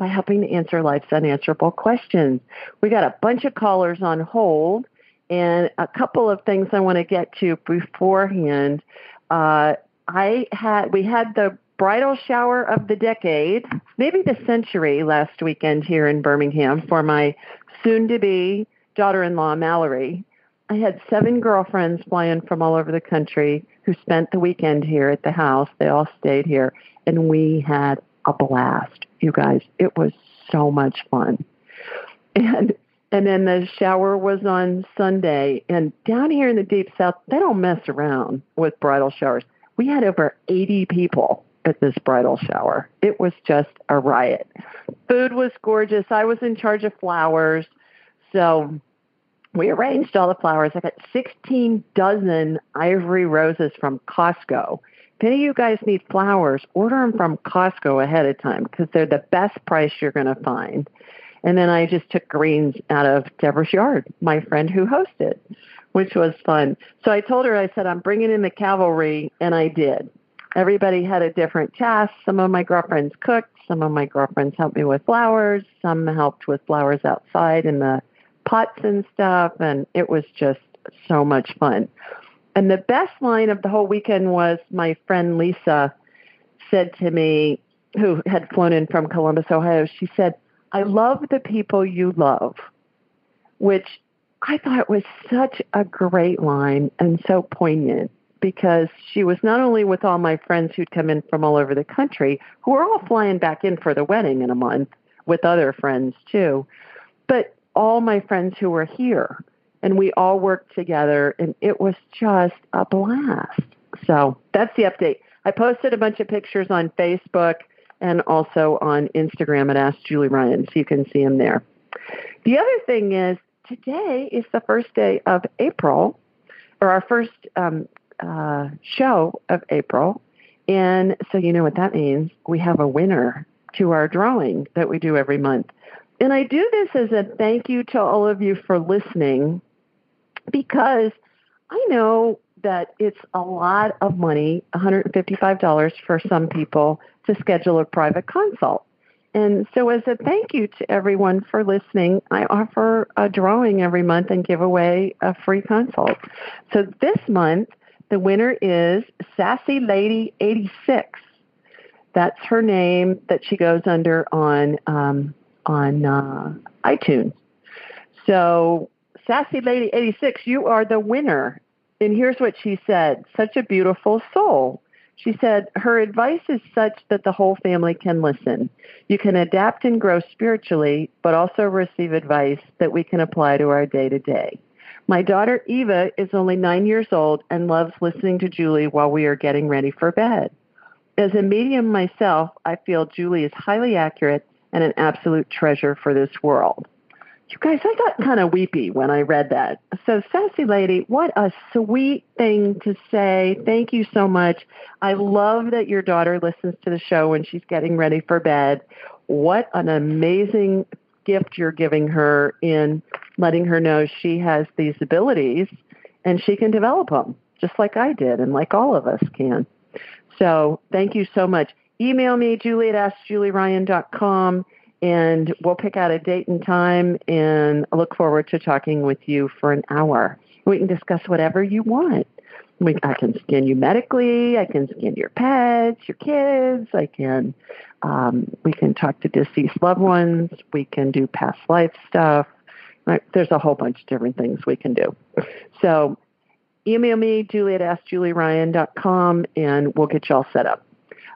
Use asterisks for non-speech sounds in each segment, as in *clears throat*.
by helping to answer life's unanswerable questions. We got a bunch of callers on hold and a couple of things I want to get to beforehand. Uh, I had we had the bridal shower of the decade, maybe the century last weekend here in Birmingham for my soon to be daughter-in-law Mallory. I had seven girlfriends flying from all over the country who spent the weekend here at the house. They all stayed here and we had a blast you guys. It was so much fun. And and then the shower was on Sunday. And down here in the deep south, they don't mess around with bridal showers. We had over 80 people at this bridal shower. It was just a riot. Food was gorgeous. I was in charge of flowers. So we arranged all the flowers. I got 16 dozen ivory roses from Costco if any of you guys need flowers, order them from Costco ahead of time because they're the best price you're going to find. And then I just took greens out of Deborah's yard, my friend who hosted, which was fun. So I told her, I said, I'm bringing in the cavalry, and I did. Everybody had a different task. Some of my girlfriends cooked. Some of my girlfriends helped me with flowers. Some helped with flowers outside in the pots and stuff. And it was just so much fun. And the best line of the whole weekend was my friend Lisa said to me, who had flown in from Columbus, Ohio, she said, I love the people you love, which I thought was such a great line and so poignant because she was not only with all my friends who'd come in from all over the country, who were all flying back in for the wedding in a month with other friends too, but all my friends who were here and we all worked together and it was just a blast. So that's the update. I posted a bunch of pictures on Facebook and also on Instagram at Ask Julie Ryan, so you can see them there. The other thing is today is the first day of April, or our first um, uh, show of April, and so you know what that means. We have a winner to our drawing that we do every month. And I do this as a thank you to all of you for listening because I know that it's a lot of money, $155 for some people to schedule a private consult. And so as a thank you to everyone for listening, I offer a drawing every month and give away a free consult. So this month, the winner is Sassy Lady 86. That's her name that she goes under on um, on uh, iTunes. So Sassy Lady 86, you are the winner. And here's what she said such a beautiful soul. She said, her advice is such that the whole family can listen. You can adapt and grow spiritually, but also receive advice that we can apply to our day to day. My daughter Eva is only nine years old and loves listening to Julie while we are getting ready for bed. As a medium myself, I feel Julie is highly accurate and an absolute treasure for this world. You guys, I got kind of weepy when I read that. So, Sassy Lady, what a sweet thing to say. Thank you so much. I love that your daughter listens to the show when she's getting ready for bed. What an amazing gift you're giving her in letting her know she has these abilities and she can develop them, just like I did and like all of us can. So, thank you so much. Email me, julie at askjulieryan.com and we'll pick out a date and time and I look forward to talking with you for an hour. We can discuss whatever you want. We, I can scan you medically. I can scan your pets, your kids. I can, um, we can talk to deceased loved ones. We can do past life stuff. there's a whole bunch of different things we can do. So email me, julie at askjulieryan.com, and we'll get you all set up.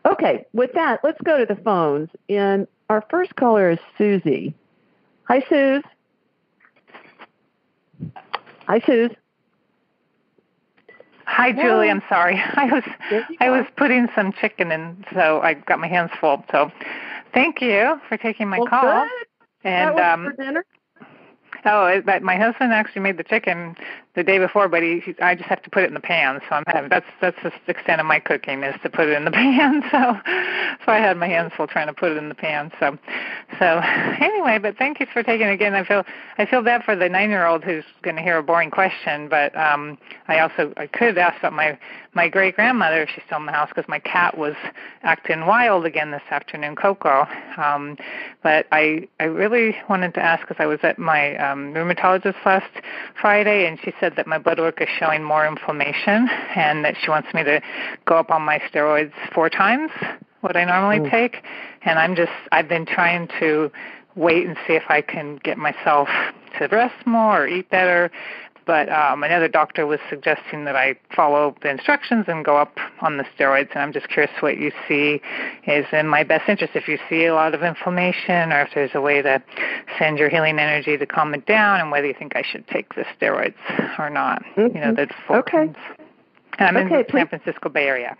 Okay, with that, let's go to the phones. And our first caller is Susie. Hi, Suze. Hi, Suze. Hi, Julie. I'm sorry. *laughs* I was I was putting some chicken in, so I got my hands full. So, thank you for taking my well, call. Good. And that was um, for dinner. Oh, but my husband actually made the chicken the day before, but he, he I just have to put it in the pan. So I'm having, that's that's the extent of my cooking is to put it in the *laughs* pan. So so I had my hands full trying to put it in the pan. So so anyway, but thank you for taking it again. I feel I feel bad for the nine year old who's going to hear a boring question, but um I also I could ask about my my great grandmother if she's still in the house because my cat was acting wild again this afternoon, Coco. Um, but I I really wanted to ask because I was at my um, rheumatologist last Friday and she said that my blood work is showing more inflammation and that she wants me to go up on my steroids four times what I normally take. And I'm just, I've been trying to wait and see if I can get myself to rest more or eat better. But um, another doctor was suggesting that I follow the instructions and go up on the steroids. And I'm just curious what you see is in my best interest. If you see a lot of inflammation, or if there's a way to send your healing energy to calm it down, and whether you think I should take the steroids or not. Mm-hmm. You know, the okay. And I'm okay, in the San Francisco Bay Area.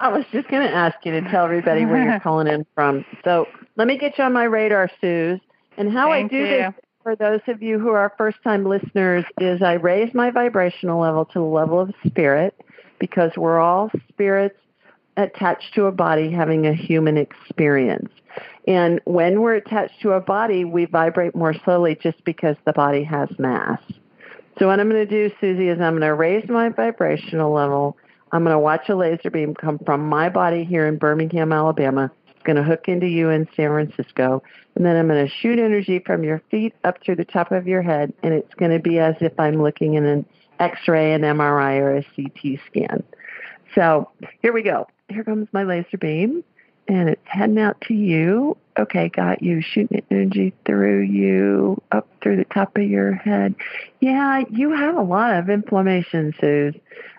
I was just going to ask you to tell everybody where you're *laughs* calling in from. So let me get you on my radar, Suze. And how Thank I do you. this for those of you who are first time listeners is I raise my vibrational level to the level of spirit because we're all spirits attached to a body having a human experience. And when we're attached to a body, we vibrate more slowly just because the body has mass. So what I'm going to do, Susie, is I'm going to raise my vibrational level. I'm going to watch a laser beam come from my body here in Birmingham, Alabama, going to hook into you in San Francisco. And then I'm going to shoot energy from your feet up through the top of your head. And it's going to be as if I'm looking in an X ray, an MRI, or a CT scan. So here we go. Here comes my laser beam. And it's heading out to you. Okay, got you. Shooting energy through you, up through the top of your head. Yeah, you have a lot of inflammation, Suze.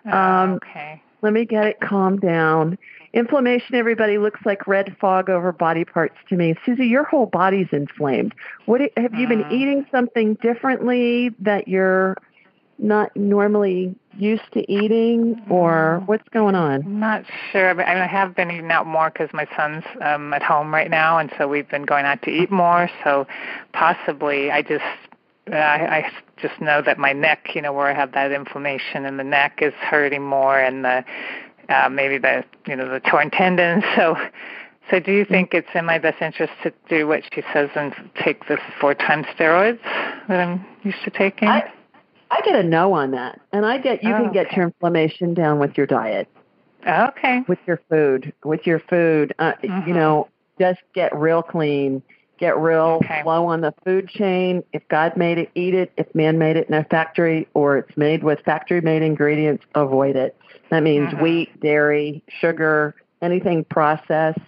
Oh, um, okay. Let me get it calmed down. Inflammation, everybody, looks like red fog over body parts to me. Susie, your whole body's inflamed. What have you been Mm. eating something differently that you're not normally used to eating, or what's going on? I'm not sure. I, mean, I have been eating out more because my son's um, at home right now, and so we've been going out to eat more. So possibly, I just I, I just know that my neck, you know, where I have that inflammation in the neck, is hurting more, and the uh, maybe the you know the torn tendons. *laughs* So, so do you think it's in my best interest to do what she says and take the four times steroids that I'm used to taking? I, I get a no on that, and I get you Oh, can get okay. your inflammation down with your diet, okay. with your food, with your food. Uh, Mhm. You know, just get real clean. Get real Okay. slow on the food chain. If God made it, eat it. If man made it in a factory or it's made with factory made ingredients, avoid it. That means Mhm. wheat, dairy, sugar, anything processed.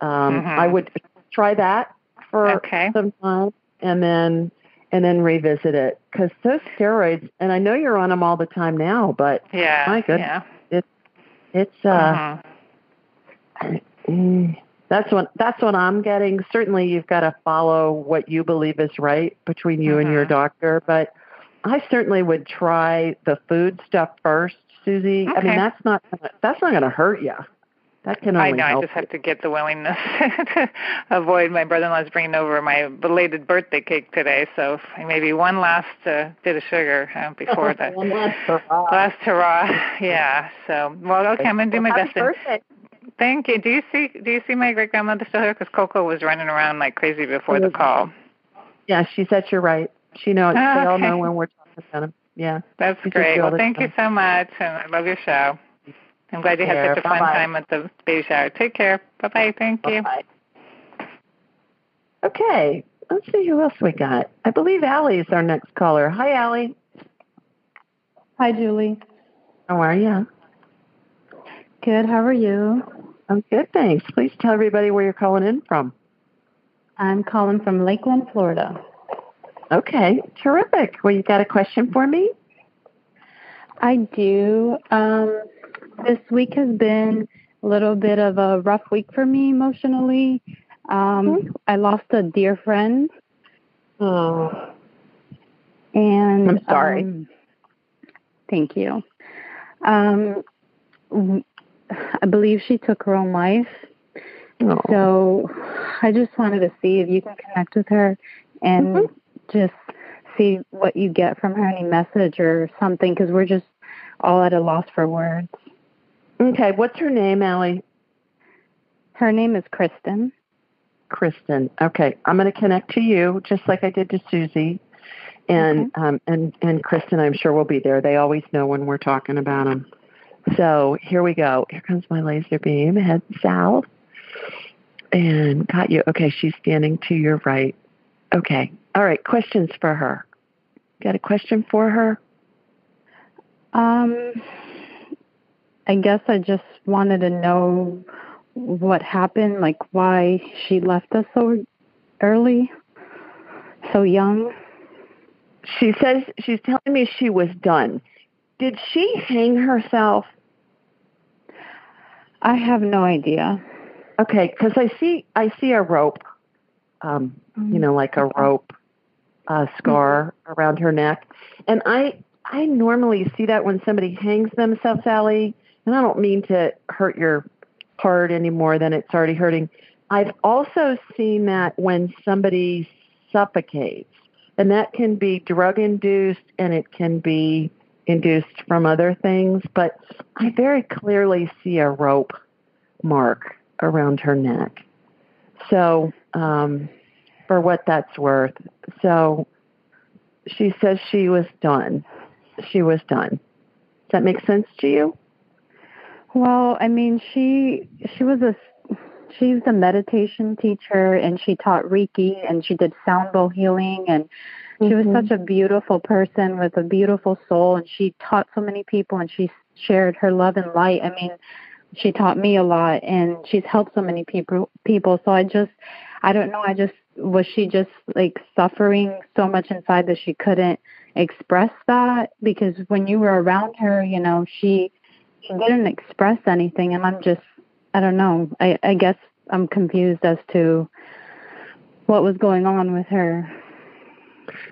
Um, Mhm. I would try that for Okay. some time and then and then revisit it because those steroids and I know you're on them all the time now, but Yeah. My goodness. Yeah. it's uh Mhm. Mm, *clears throat* that's what that's what I'm getting. Certainly, you've got to follow what you believe is right between you and your doctor. But I certainly would try the food stuff first, Susie. I mean, that's not that's not going to hurt you. That can only I know. I just have to get the willingness *laughs* to avoid. My brother-in-law's bringing over my belated birthday cake today, so maybe one last uh, bit of sugar uh, before *laughs* the One last hurrah. last hurrah. Yeah. So, well, okay, I'm gonna do my Well, best. happy And birthday. thank you. Do you see Do you see my great grandmother still here? Because Coco was running around like crazy before the call. Yeah, she said you're right. She knows. *laughs* Oh, they all know when we're talking about them. Yeah. That's She's great. Well, the thank you so much, and I love your show. I'm glad you had care. such a fun Bye-bye. time at the baby shower. Take care. Bye bye. Thank you. Bye. Okay, let's see who else we got. I believe Allie is our next caller. Hi, Allie. Hi, Julie. How are you? Good. How are you? I'm good, thanks. Please tell everybody where you're calling in from. I'm calling from Lakeland, Florida. Okay, terrific. Well, you got a question for me? I do. Um, this week has been a little bit of a rough week for me emotionally. Um, mm-hmm. I lost a dear friend. Oh. And I'm sorry. Um, thank you. Um, I believe she took her own life. Oh. So I just wanted to see if you can connect with her and mm-hmm. Just see what you get from her, any message or something, because we're just all at a loss for words. Okay, what's her name, Allie? Her name is Kristen. Kristen. Okay, I'm going to connect to you just like I did to Susie, and okay. um, and and Kristen. I'm sure will be there. They always know when we're talking about them. So here we go. Here comes my laser beam. Head south, and got you. Okay, she's standing to your right. Okay. All right. Questions for her. Got a question for her? Um, I guess I just wanted to know what happened, like why she left us so early, so young. She says she's telling me she was done. Did she hang herself? I have no idea. Okay, because I see I see a rope, um, mm-hmm. you know, like a rope uh, scar mm-hmm. around her neck, and I I normally see that when somebody hangs themselves, Allie. And I don't mean to hurt your heart any more than it's already hurting. I've also seen that when somebody suffocates, and that can be drug induced and it can be induced from other things, but I very clearly see a rope mark around her neck. So, um, for what that's worth. So, she says she was done. She was done. Does that make sense to you? Well, I mean, she she was a she's a meditation teacher and she taught Reiki and she did sound bowl healing and she mm-hmm. was such a beautiful person with a beautiful soul and she taught so many people and she shared her love and light. I mean, she taught me a lot and she's helped so many people people. So I just I don't know, I just was she just like suffering so much inside that she couldn't express that? Because when you were around her, you know, she she didn't express anything and i'm just i don't know. I i guess i'm confused as to what was going on with her.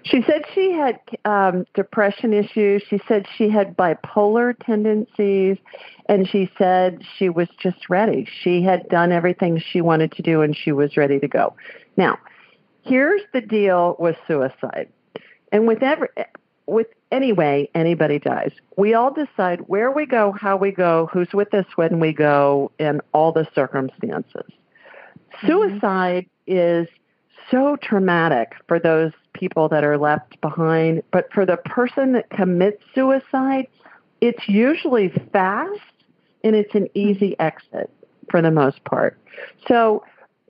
She said she had um depression issues. She said she had bipolar tendencies and she said she was just ready. She had done everything she wanted to do and she was ready to go. Now here's the deal with suicide and with every with any way anybody dies. We all decide where we go, how we go, who's with us when we go, and all the circumstances. Mm-hmm. Suicide is so traumatic for those people that are left behind, but for the person that commits suicide, it's usually fast and it's an easy exit for the most part. So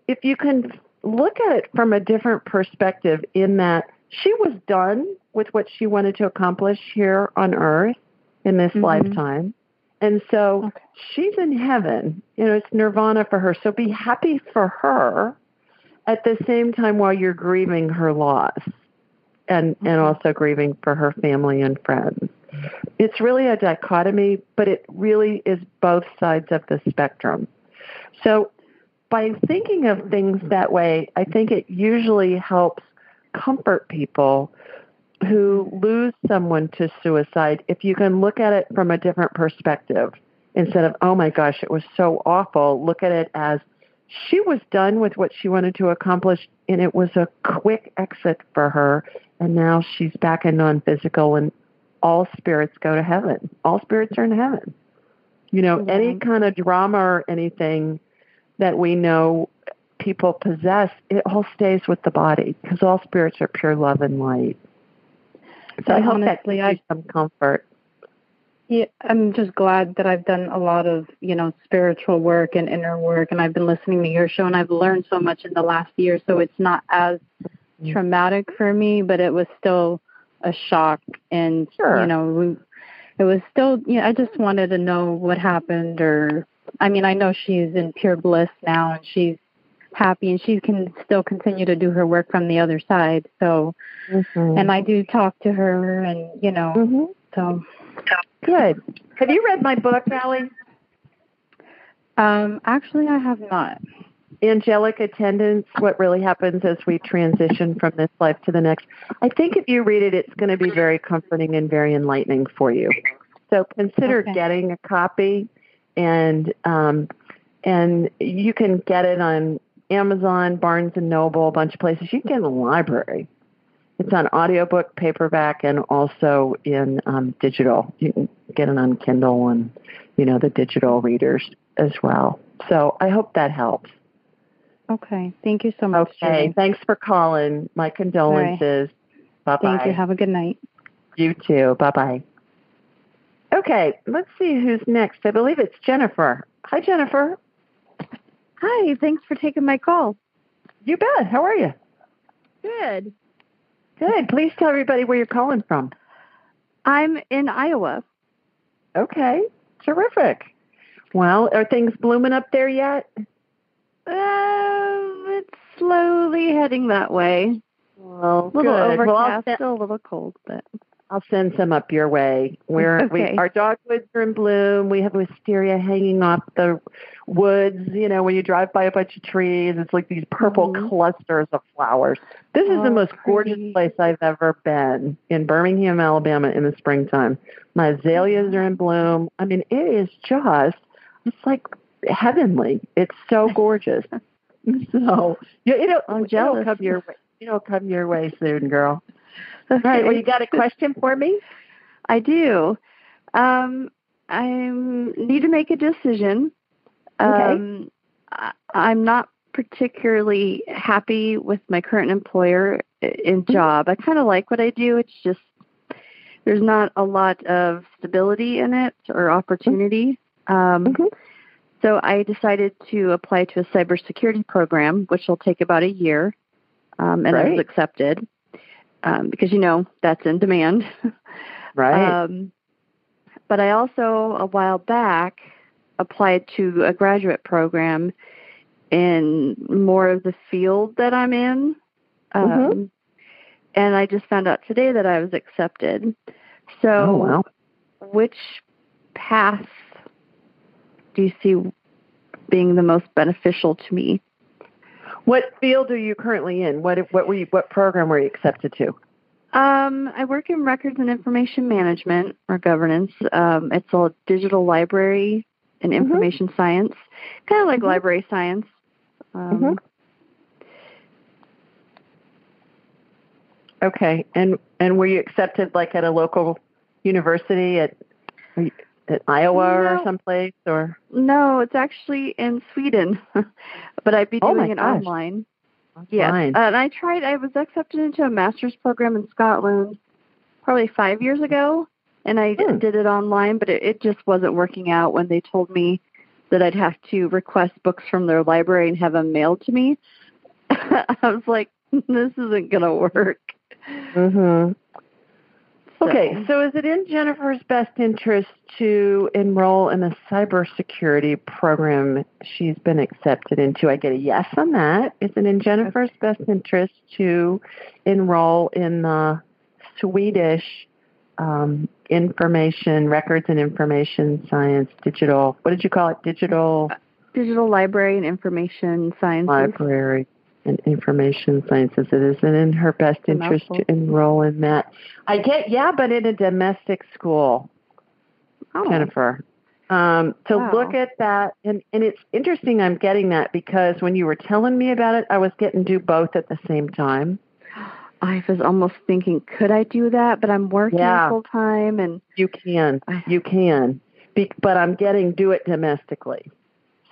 if you can look at it from a different perspective in that she was done with what she wanted to accomplish here on earth in this mm-hmm. lifetime. And so okay. she's in heaven. You know, it's nirvana for her. So be happy for her at the same time while you're grieving her loss and mm-hmm. and also grieving for her family and friends. It's really a dichotomy, but it really is both sides of the spectrum. So by thinking of things that way, I think it usually helps comfort people who lose someone to suicide if you can look at it from a different perspective. Instead of oh my gosh it was so awful look at it as she was done with what she wanted to accomplish and it was a quick exit for her. And now she's back in non-physical and all spirits go to heaven. All spirits are in heaven. You know any kind of drama or anything that we know people possess, it all stays with the body because all spirits are pure love and light. So I hope honestly, that gives I, some comfort. Yeah, I'm just glad that I've done a lot of, you know, spiritual work and inner work and I've been listening to your show and I've learned so much in the last year so it's not as mm-hmm. traumatic for me, but it was still a shock and sure. you know, we, it was still, you know, I just wanted to know what happened or I mean, I know she's in pure bliss now and she's happy and she can still continue to do her work from the other side. So, mm-hmm. and I do talk to her and, you know, mm-hmm. so. Good. Have you read my book, Allie? Um, actually, I have not. Angelic Attendants, What Really Happens as We Transition from This Life to the Next. I think if you read it, it's going to be very comforting and very enlightening for you. So consider okay. getting a copy, and um, and you can get it on Amazon, Barnes and Noble, a bunch of places. You can get it in the library. It's on audiobook, paperback, and also in um, digital. You can get it on Kindle and you know the digital readers as well. So I hope that helps. Okay. Thank you so much. Okay. Thanks for calling. My condolences. Right. Bye bye. Thank you. Have a good night. You too. Bye bye. Okay. Let's see who's next. I believe it's Jennifer. Hi, Jennifer. Hi. Thanks for taking my call. You bet. How are you? Good. Good. Please tell everybody where you're calling from. I'm in Iowa. Okay. Terrific. Well, are things blooming up there yet? Uh, it's slowly heading that way. Well, a little good. overcast, well, still a little cold, but I'll send some up your way. Where *laughs* okay. we, our dogwoods are in bloom. We have wisteria hanging off the woods. You know, when you drive by a bunch of trees, it's like these purple mm-hmm. clusters of flowers. This is oh, the most pretty. gorgeous place I've ever been in Birmingham, Alabama, in the springtime. My azaleas are in bloom. I mean, it is just it's like heavenly. It's so *laughs* gorgeous. so you, you know, I'm jealous. It'll come your way. It'll come your way soon, girl. Okay. All right. Well, you got a question for me? I do. Um, I need to make a decision. Okay. Um, I, I'm not particularly happy with my current employer in Mm-hmm. job. I kind of like what I do. It's just there's not a lot of stability in it or opportunity. Um, Mhm. So I decided to apply to a cybersecurity program, which will take about a year, um, and I was accepted um, because you know that's in demand. *laughs* Right. Um, but I also a while back applied to a graduate program in more of the field that I'm in. Um, Mhm. And I just found out today that I was accepted. So, oh wow. which path do you see being the most beneficial to me? What field are you currently in? What what were you? What program were you accepted to? Um, I work in records and information management or governance. Um, it's a digital library and Mhm. information science, kind of like Mhm. library science. Um, Mhm. Okay. And and were you accepted like at a local university at at Iowa or someplace or? No, it's actually in Sweden, *laughs* but I'd be Oh, doing my it gosh. online. Yes, Fine. uh, and I tried. I was accepted into a master's program in Scotland probably five years ago, and I Hmm. did it online, but it, it just wasn't working out when they told me that I'd have to request books from their library and have them mailed to me. *laughs* I was like, *laughs* this isn't going to work. Mhm. Okay, so is it in Jennifer's best interest to enroll in a cybersecurity program she's been accepted into? I get a yes on that. Is it in Jennifer's best interest to enroll in the Swedish um, information, records and information science, digital, what did you call it? Digital digital library and information sciences. library and information sciences. It isn't in her best interest to enroll in that. I get, yeah, but in a domestic school, Oh, Jennifer. Um, to Wow. look at that, and, and it's interesting I'm getting that because when you were telling me about it, I was getting do both at the same time. I was almost thinking, could I do that? But I'm working Yeah. full time, and You can, I- you can, Be, but I'm getting do it domestically.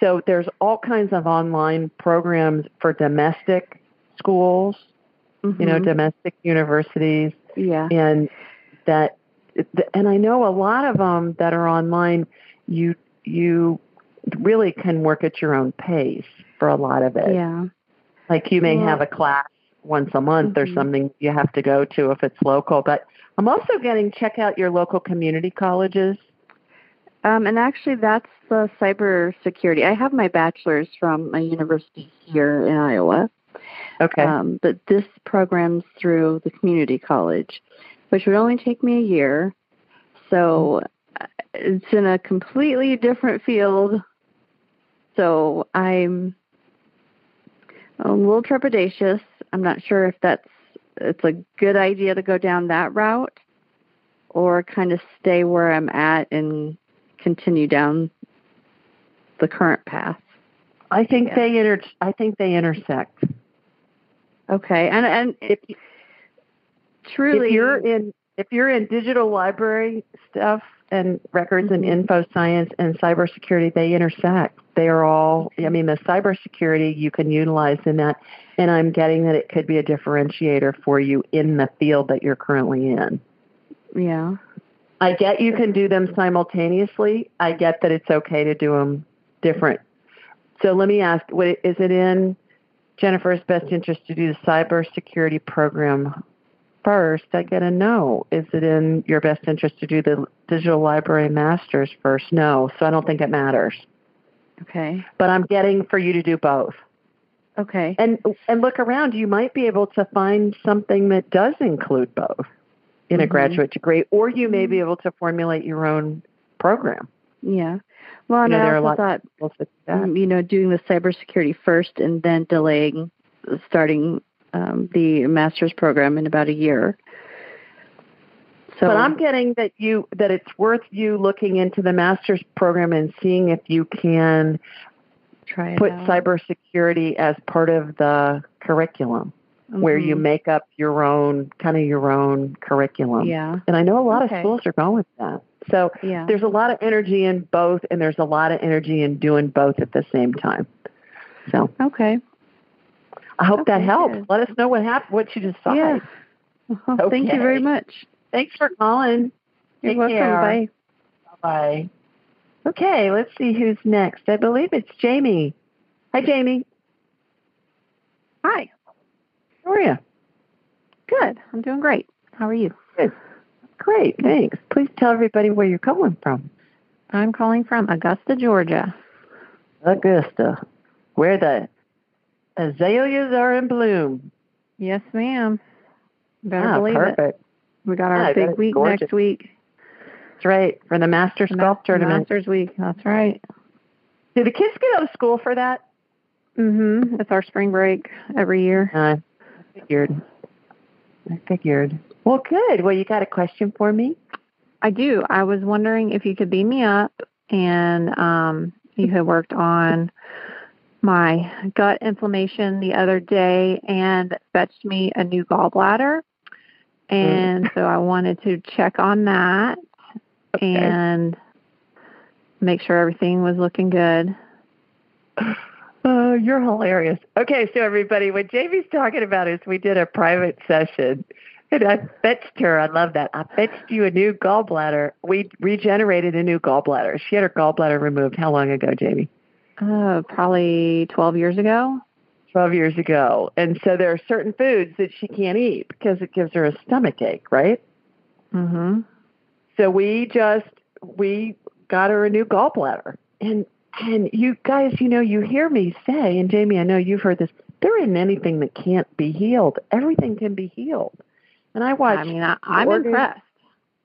So there's all kinds of online programs for domestic schools, you know, Mhm. domestic universities. yeah, and that and I know a lot of them that are online you you really can work at your own pace for a lot of it yeah. like you may Well- have a class once a month or Mhm. something you have to go to if it's local but I'm also getting check out your local community colleges Um, and actually, that's the cybersecurity. I have my bachelor's from a university here in Iowa. Okay. Um, but this program's through the community college, which would only take me a year. So uh, it's in a completely different field. So I'm a little trepidatious. I'm not sure if that's it's a good idea to go down that route or kind of stay where I'm at and continue down the current path. I think Yeah. they inter. I think they intersect. Okay, and and If truly, if you're in if you're in digital library stuff and records and Mhm. info science and cybersecurity, they intersect. They are all. I mean, the cybersecurity you can utilize in that, and I'm getting that it could be a differentiator for you in the field that you're currently in. yeah, I get you can do them simultaneously. I get that it's okay to do them different. So let me ask: what, Is it in Jennifer's best interest to do the cybersecurity program first? I get a no. Is it in your best interest to do the digital library masters first? No. So I don't think it matters. okay, But I'm getting for you to do both. okay, And and look around. You might be able to find something that does include both in a Mhm. graduate degree, or you may be able to formulate your own program. yeah. Well, and You know, I also thought mm, you know doing the cybersecurity first and then delaying starting um, the master's program in about a year. So, but I'm getting that you that it's worth you looking into the master's program and seeing if you can try put out. cybersecurity as part of the curriculum, where you Mhm. make up your own kind of your own curriculum. Yeah, And I know a lot Okay. of schools are going with that. So yeah. there's a lot of energy in both, and there's a lot of energy in doing both at the same time. So Okay. I hope that Okay, helps. good. Let us know what happened, what you decide. Yeah. Well, Thank you very much. Thanks for calling. You're Take welcome. care. Bye. Bye. Okay, let's see who's next. I believe it's Jamie. Hi, Jamie. Hi. How are you? Good. I'm doing great. How are you? Good. Great, thanks. Please tell everybody where you're calling from. I'm calling from Augusta, Georgia. Augusta, where the azaleas are in bloom. Yes, ma'am. Better ah, believe perfect. it. We got our Yeah, big week gorgeous. next week. That's right, for the Masters The Golf Ma- Tournament. Masters week. That's right. Do the kids get out of school for that? Mm-hmm. It's our spring break every year. Uh, figured. I figured. Well, good. Well, you got a question for me? I do. I was wondering if you could beam me up and um you had worked on my gut inflammation the other day and fetched me a new gallbladder. And so I wanted to check on that Okay. and make sure everything was looking good. *laughs* Oh, you're hilarious. Okay, so everybody, what Jamie's talking about is we did a private session, and I fetched her. I love that. I fetched you a new gallbladder. We regenerated a new gallbladder. She had her gallbladder removed how long ago, Jamie? Uh, probably 12 years ago. 12 years ago. And so there are certain foods that she can't eat because it gives her a stomach ache, right? Mhm. So we just we got her a new gallbladder. And and you guys, you know, you hear me say, and Jamie, I know you've heard this, there isn't anything that can't be healed. Everything can be healed. And I watch I mean, I, I'm organ- impressed.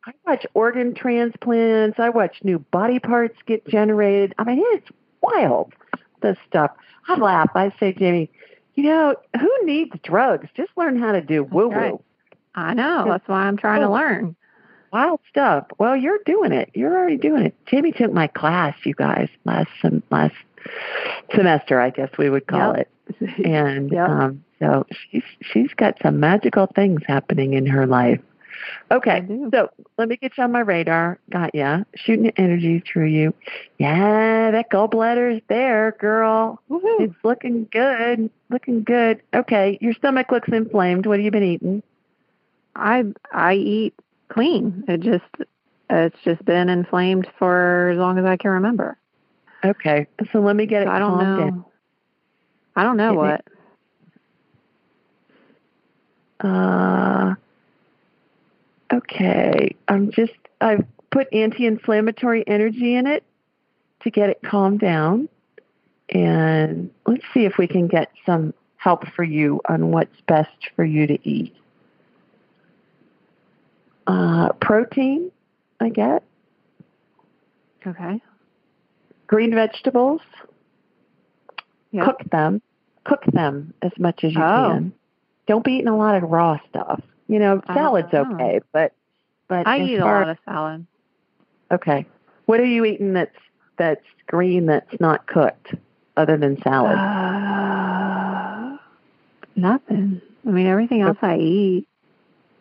I watch organ transplants, I watch new body parts get generated. I mean, it's wild this stuff. I laugh. I say, Jamie, you know, who needs drugs? Just learn how to do woo woo. right. I know. That's why I'm trying to learn. Wild stuff. Well, you're doing it. You're already doing it. Jamie took my class, you guys, last sem- last semester, I guess we would call Yep. it. And *laughs* Yep. um, so she's she's got some magical things happening in her life. Okay, so let me get you on my radar. Got ya. Shooting energy through you. Yeah, that gallbladder's there, girl. Woohoo. It's looking good. Looking good. Okay, your stomach looks inflamed. What have you been eating? I I eat clean. It just it's just been inflamed for as long as I can remember. Okay, so let me get it So I don't know. down. I don't know me- what. Uh, okay. I'm just, I've put anti-inflammatory energy in it to get it calmed down. And let's see if we can get some help for you on what's best for you to eat. Uh, protein, I get. Okay. Green vegetables. Yep. Cook them. Cook them as much as you Oh. can. Don't be eating a lot of raw stuff. You know, salad's know. okay, but but I eat a lot of salad. Okay. What are you eating that's that's green that's not cooked other than salad? Uh, nothing. I mean, everything else I eat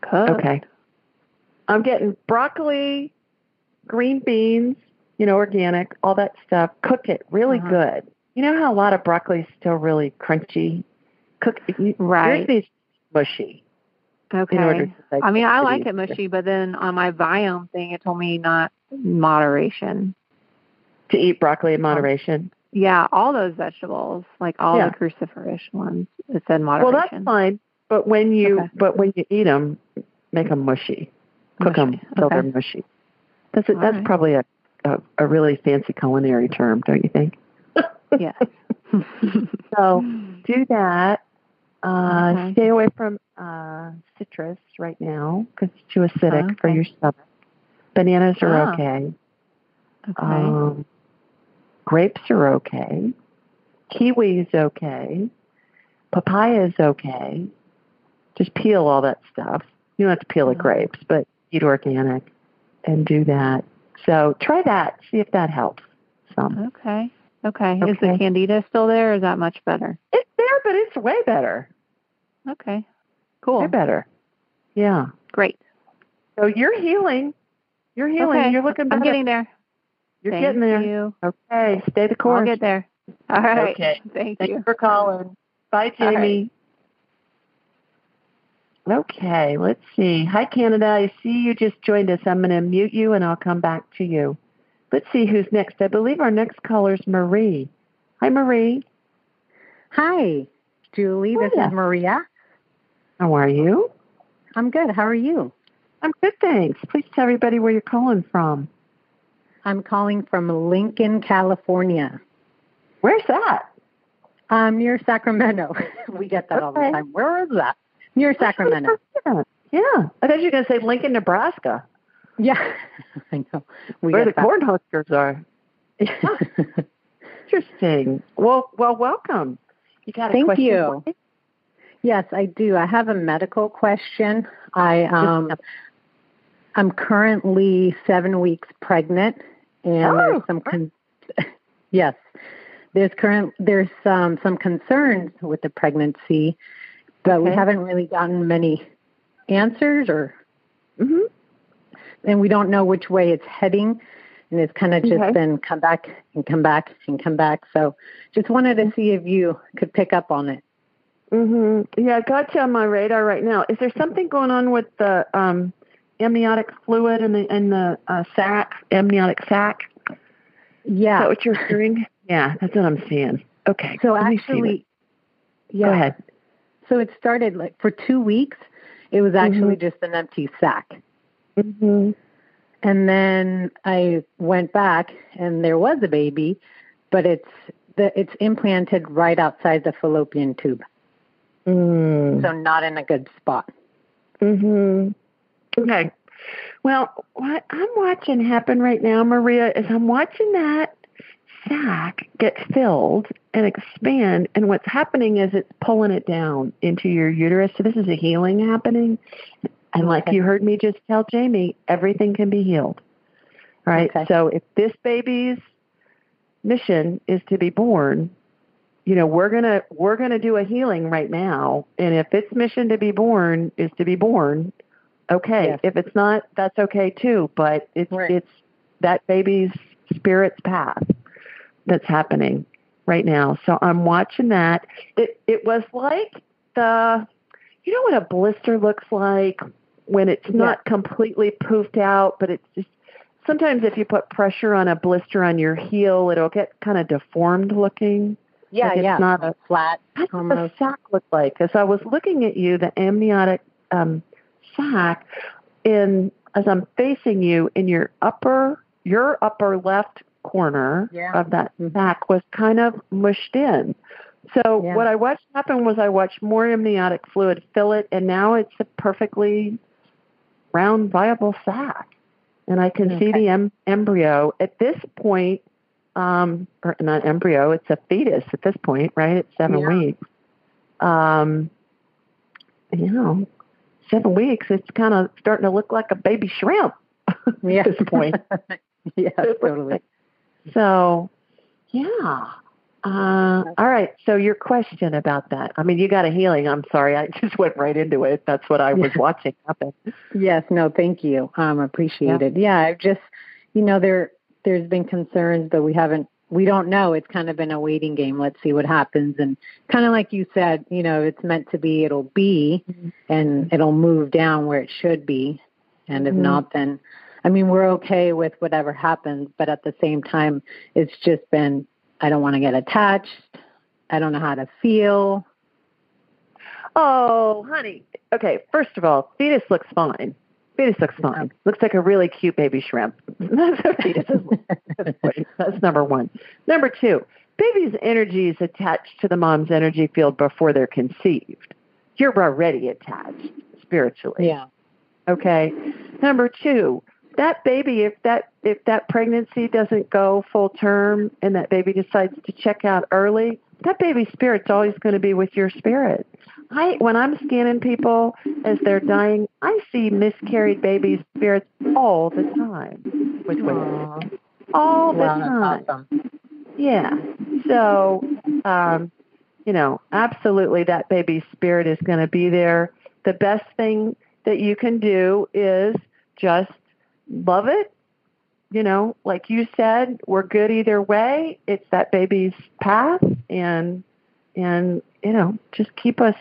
cooked. okay. I'm getting broccoli, green beans, you know, organic, all that stuff. Cook it really Uh-huh. good. You know how a lot of broccoli is still really crunchy? Cook Right. yours mushy Okay. in order to I mean, I like it mushy, but then on my Viome thing, it told me not moderation. to eat broccoli in moderation. Yeah, all those vegetables, like all Yeah. the cruciferous ones, it said moderation. Well, that's fine. But when you Okay. but when you eat them, make them mushy. Cook them till Okay. they're mushy. That's a, that's right. probably a, a a really fancy culinary term, don't you think? *laughs* yes. *laughs* So do that. Uh, Okay. Stay away from uh, citrus right now because it's too acidic for Okay. your stomach. Bananas are Ah. okay. okay. Um, grapes are okay. Kiwi is okay. Papaya is okay. Just peel all that stuff. You don't have to peel the grapes, but eat organic and do that. So try that. See if that helps some. okay. Okay. Is the candida still there? Or is that much better? It's there, but it's way better. Okay. Cool. Way better. Yeah. Great. So you're healing. You're healing. Okay. You're looking better. I'm getting there. you're Thank getting there. You. Okay. Stay the course. I'll get there. All right. Okay. *laughs* Thank Thank you. you for calling. Bye, All right. Jamie. Okay, let's see. Hi, Canada. I see you just joined us. I'm going to mute you and I'll come back to you. Let's see who's next. I believe our next caller is Marie. Hi, Marie. Hi, Julie. This Hiya. is Maria. How are you? I'm good. How are you? I'm good, thanks. Please tell everybody where you're calling from. I'm calling from Lincoln, California. Where's that? Um, near Sacramento. *laughs* we get that all the time. Where is that? Near Sacramento. *laughs* Yeah. I thought you were going to say Lincoln, Nebraska, yeah, *laughs* I know. We where the that. Cornhuskers are. *laughs* Interesting. Well, well, welcome. You got a Thank question? you. yes, I do. I have a medical question. I um, I'm currently seven weeks pregnant, and Oh, there's some con- yes, there's current there's um, some concerns with the pregnancy, but we haven't really gotten many answers, or Mhm. and we don't know which way it's heading, and it's kind of just Okay. been come back and come back and come back. So, just wanted to see if you could pick up on it. Mhm. Yeah, I got you on my radar right now. Is there something going on with the um, amniotic fluid and the and the uh, sac, amniotic sac? Yeah, Is that what you're hearing? *laughs* yeah, that's what I'm seeing. Okay. So let me see what- actually, yeah. So it started like for two weeks. It was actually just an empty sac, hmm and then I went back, and there was a baby, but it's the it's implanted right outside the fallopian tube, Mm. so not in a good spot. hmm Okay. Well, what I'm watching happen right now, Maria, is I'm watching that sac get filled and expand, and what's happening is it's pulling it down into your uterus. So this is a healing happening, and like Okay. you heard me just tell Jamie, everything can be healed. Right. Okay. So if this baby's mission is to be born, you know we're gonna we're gonna do a healing right now and if its mission to be born is to be born okay Yes. if it's not that's okay too but it's Right. it's that baby's spirit's path that's happening right now so i'm watching that it it was like the you know what a blister looks like when it's not completely poofed out but it's just sometimes if you put pressure on a blister on your heel it'll get kind of deformed looking Yeah, Like it's yeah, not a- flat. that's what almost. the sac looked like. As I was looking at you, the amniotic um, sac, in as I'm facing you in your upper, your upper left corner Yeah. of that back was kind of mushed in. So Yeah. what I watched happen was I watched more amniotic fluid fill it, and now it's a perfectly round, viable sac. And I can see the em- embryo at this point, um, or not embryo, it's a fetus at this point, right? It's seven Yeah. weeks. Um, you know, seven weeks, it's kind of starting to look like a baby shrimp *laughs* Yeah. at this point. *laughs* looks totally. So, yeah. Uh, all right. So your question about that? I mean, you got a healing. I'm sorry, I *laughs* just went right into it. That's what I was watching happen. Yes, no, thank you. Um, appreciate it. Yeah, I've just, you know, there there's been concerns, but we haven't. We don't know. It's kind of been a waiting game. Let's see what happens. And kind of like you said, you know, it's meant to be, it'll be, Mhm. and it'll move down where it should be. And if Mhm. not, then, I mean, we're okay with whatever happens. But at the same time, it's just been. I don't want to get attached. I don't know how to feel. Oh, honey. Okay. First of all, fetus looks fine. Fetus looks fine. Looks like a really cute baby shrimp. *laughs* That's what fetuses look like. *laughs* That's number one. Number two, baby's energy is attached to the mom's energy field before they're conceived. You're already attached spiritually. Yeah. Okay. Number two, that baby, if that if that pregnancy doesn't go full term and that baby decides to check out early, that baby spirit's always going to be with your spirit. I when I'm scanning people as they're dying, I see miscarried baby spirits all the time with women. All the Wow, time. awesome. Yeah. So, um, you know, absolutely that baby spirit is going to be there. The best thing that you can do is just love it. You know, like you said, we're good either way. It's that baby's path and and you know, just keep us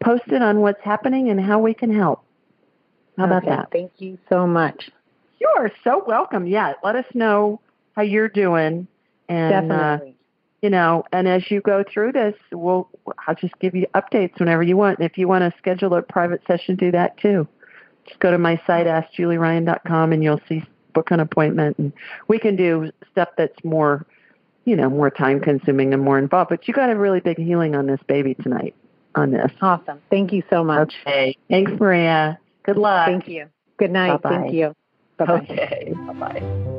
posted on what's happening and how we can help. How about Okay, that? Thank you so much. You are so welcome. Yeah, let us know how you're doing and uh, you know, and as you go through this, we'll I'll just give you updates whenever you want. And if you want to schedule a private session, do that too. Just go to my site, askjulieryan.com, and you'll see book an appointment, and we can do stuff that's more, you know, more time consuming and more involved. But you got a really big healing on this baby tonight. On this. awesome. Thank you so much. Okay. Thanks, Maria. Good luck. Thank you. Good night. Bye-bye. Thank you. Bye bye. Okay. Bye bye.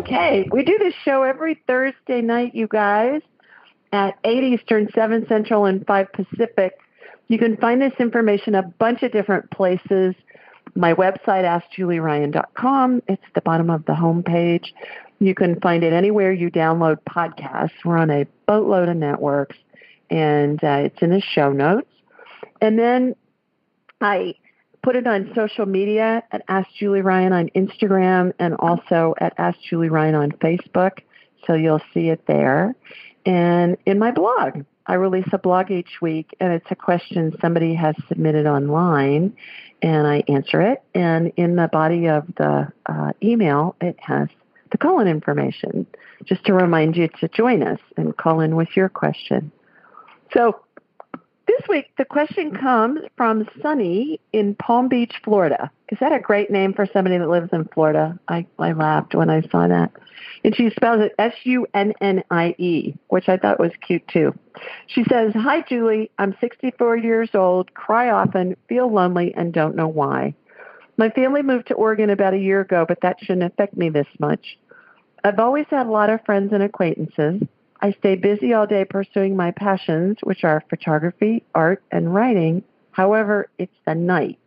Okay, we do this show every Thursday night, you guys, at 8 Eastern, 7 Central, and 5 Pacific. You can find this information a bunch of different places. My website, AskJulieRyan.com. It's the bottom of the homepage. You can find it anywhere you download podcasts. We're on a boatload of networks, and uh, it's in the show notes. And then I put it on social media at Ask Julie Ryan on Instagram and also at Ask Julie Ryan on Facebook. So you'll see it there. And in my blog, I release a blog each week and it's a question somebody has submitted online and I answer it. And in the body of the uh, email, it has the call in information just to remind you to join us and call in with your question. So This week, the question comes from Sunny in Palm Beach, Florida. Is that a great name for somebody that lives in Florida? I, I laughed when I saw that. And she spells it S U N N I E, which I thought was cute too. She says, Hi, Julie. I'm 64 years old, cry often, feel lonely, and don't know why. My family moved to Oregon about a year ago, but that shouldn't affect me this much. I've always had a lot of friends and acquaintances. I stay busy all day pursuing my passions, which are photography, art, and writing. However, it's the night,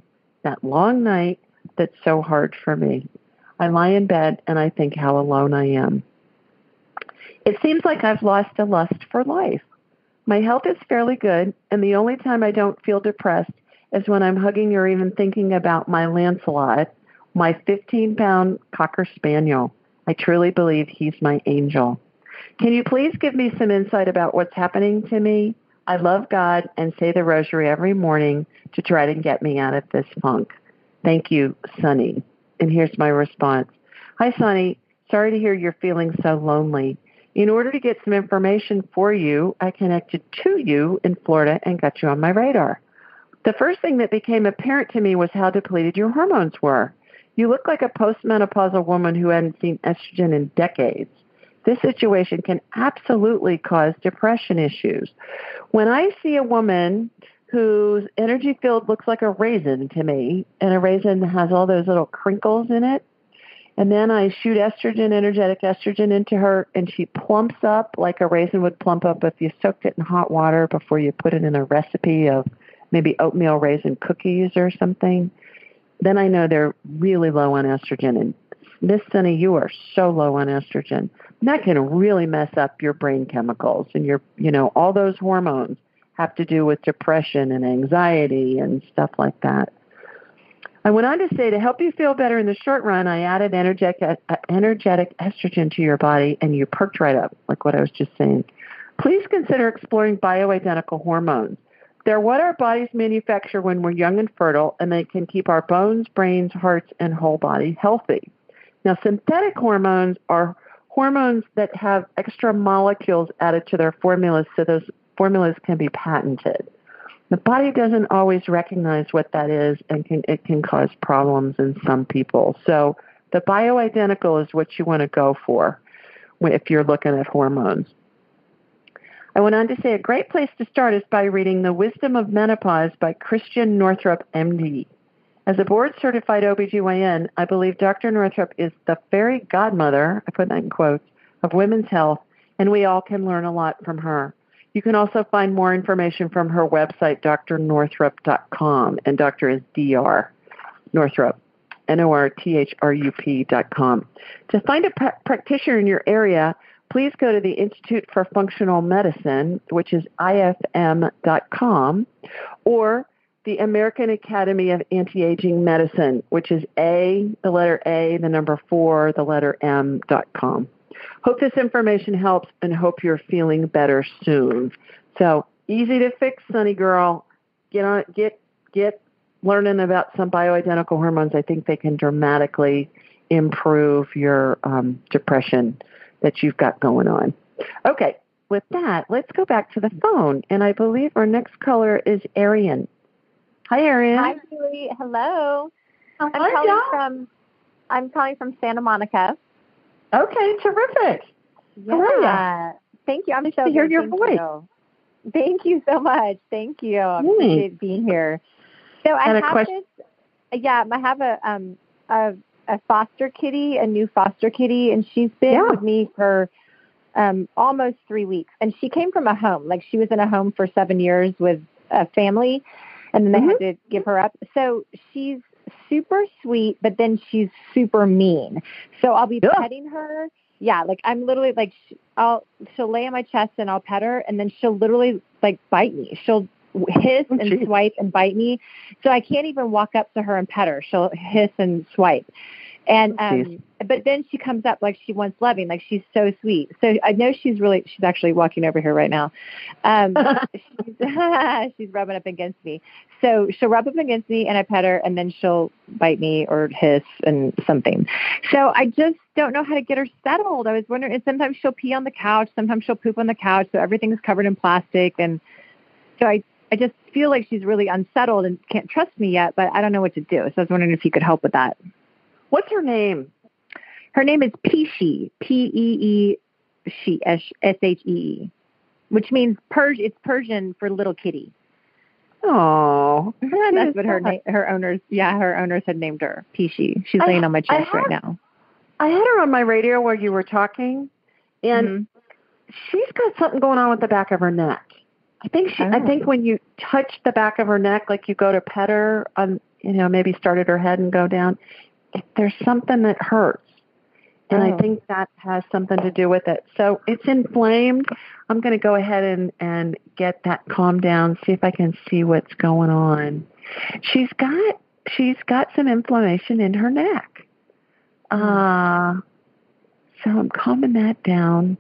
that long night, that's so hard for me. I lie in bed and I think how alone I am. It seems like I've lost a lust for life. My health is fairly good, and the only time I don't feel depressed is when I'm hugging or even thinking about my Lancelot, my 15 pound Cocker Spaniel. I truly believe he's my angel. Can you please give me some insight about what's happening to me? I love God and say the rosary every morning to try to get me out of this funk. Thank you, Sunny. And here's my response. Hi, Sunny. Sorry to hear you're feeling so lonely. In order to get some information for you, I connected to you in Florida and got you on my radar. The first thing that became apparent to me was how depleted your hormones were. You look like a postmenopausal woman who hadn't seen estrogen in decades. This situation can absolutely cause depression issues. When I see a woman whose energy field looks like a raisin to me, and a raisin has all those little crinkles in it, and then I shoot estrogen, energetic estrogen into her, and she plumps up like a raisin would plump up if you soaked it in hot water before you put it in a recipe of maybe oatmeal raisin cookies or something. Then I know they're really low on estrogen. And Miss Sunny, you are so low on estrogen. that can really mess up your brain chemicals and your, you know, all those hormones have to do with depression and anxiety and stuff like that. I went on to say to help you feel better in the short run, I added energetic, uh, energetic estrogen to your body and you perked right up, like what I was just saying. Please consider exploring bioidentical hormones. They're what our bodies manufacture when we're young and fertile, and they can keep our bones, brains, hearts, and whole body healthy. Now, synthetic hormones are hormones that have extra molecules added to their formulas so those formulas can be patented. The body doesn't always recognize what that is and can, it can cause problems in some people. So the bioidentical is what you want to go for if you're looking at hormones. I went on to say a great place to start is by reading The Wisdom of Menopause by Christiane Northrup, MD. As a board certified OBGYN, I believe Dr. Northrup is the fairy godmother, I put that in quotes, of women's health, and we all can learn a lot from her. You can also find more information from her website, drnorthrup.com, and doctor is Dr. Northrup, N-O-R-T-H-R-U-P dot com. To find a pra- practitioner in your area, please go to the Institute for Functional Medicine, which is ifm.com, or the American Academy of Anti-Aging Medicine, which is A, the letter A, the number four, the letter M dot com. Hope this information helps and hope you're feeling better soon. So easy to fix, Sunny Girl. Get on get get learning about some bioidentical hormones. I think they can dramatically improve your um, depression that you've got going on. Okay, with that, let's go back to the phone. And I believe our next caller is Arian. Hi, Arian. Hi, Julie. Hello. How I'm calling from I'm calling from Santa Monica. Okay, terrific. Yeah. Thank you. I'm nice so to hear your Thank voice. You. Thank you so much. Thank you. I Hmm. appreciate being here. So I And a have question- this. Yeah, I have a um a a foster kitty, a new foster kitty, and she's been Yeah. with me for um almost three weeks. And she came from a home. Like she was in a home for seven years with a family, and then they had mm-hmm. to give her up. So she's super sweet, but then she's super mean. So I'll be Yeah. petting her. Yeah, like I'm literally like sh- I'll she'll lay on my chest and I'll pet her, and then she'll literally like bite me. She'll hiss Oh, and swipe and bite me. So I can't even walk up to her and pet her. She'll hiss and swipe. And um but then she comes up like she wants loving, like she's so sweet. So I know she's really she's actually walking over here right now. Um *laughs* she's, *laughs* she's rubbing up against me. So she'll rub up against me and I pet her and then she'll bite me or hiss and something. So I just don't know how to get her settled. I was wondering and sometimes she'll pee on the couch, sometimes she'll poop on the couch, so everything's covered in plastic and so I I just feel like she's really unsettled and can't trust me yet, but I don't know what to do. So I was wondering if you could help with that. What's her name? Her name is Pishi, P E E she S H E E, which means Persian. It's Persian for little kitty. Oh, *laughs* that's what her na- her owners. Yeah, her owners had named her Pishi. She's I- laying on my chest I right now. I had her on my radio while you were talking, and Mhm. she's got something going on with the back of her neck. I think she. I Oh. think when you touch the back of her neck, like you go to pet her on, you know, maybe start at her head and go down. If there's something that hurts, and I Oh. think that has something to do with it. So it's inflamed. I'm going to go ahead and and get that calmed down. See if I can see what's going on. She's got she's got some inflammation in her neck. Uh, so I'm calming that down.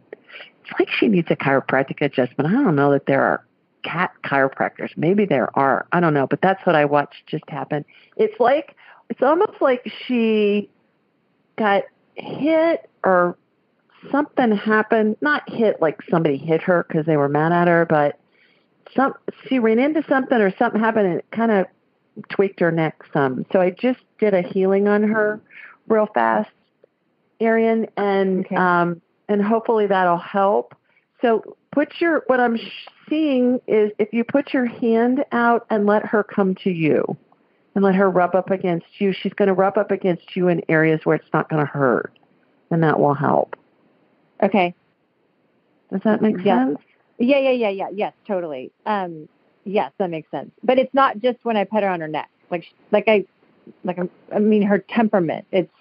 It's like she needs a chiropractic adjustment. I don't know that there are cat chiropractors. Maybe there are. I don't know, but that's what I watched just happen. It's like it's almost like she got hit or something happened. Not hit like somebody hit her because they were mad at her, but some she ran into something or something happened and it kind of tweaked her neck some. So I just did a healing on her real fast, Arian, and Okay. um, and hopefully that'll help. So put your what I'm sh- seeing is if you put your hand out and let her come to you, and let her rub up against you, she's going to rub up against you in areas where it's not going to hurt, and that will help. Okay. Does that make sense? Yeah, yeah, yeah, yeah. Yes, totally. Um, yes, that makes sense. But it's not just when I pet her on her neck. Like, sh- like I, like I'm, I mean, her temperament. It's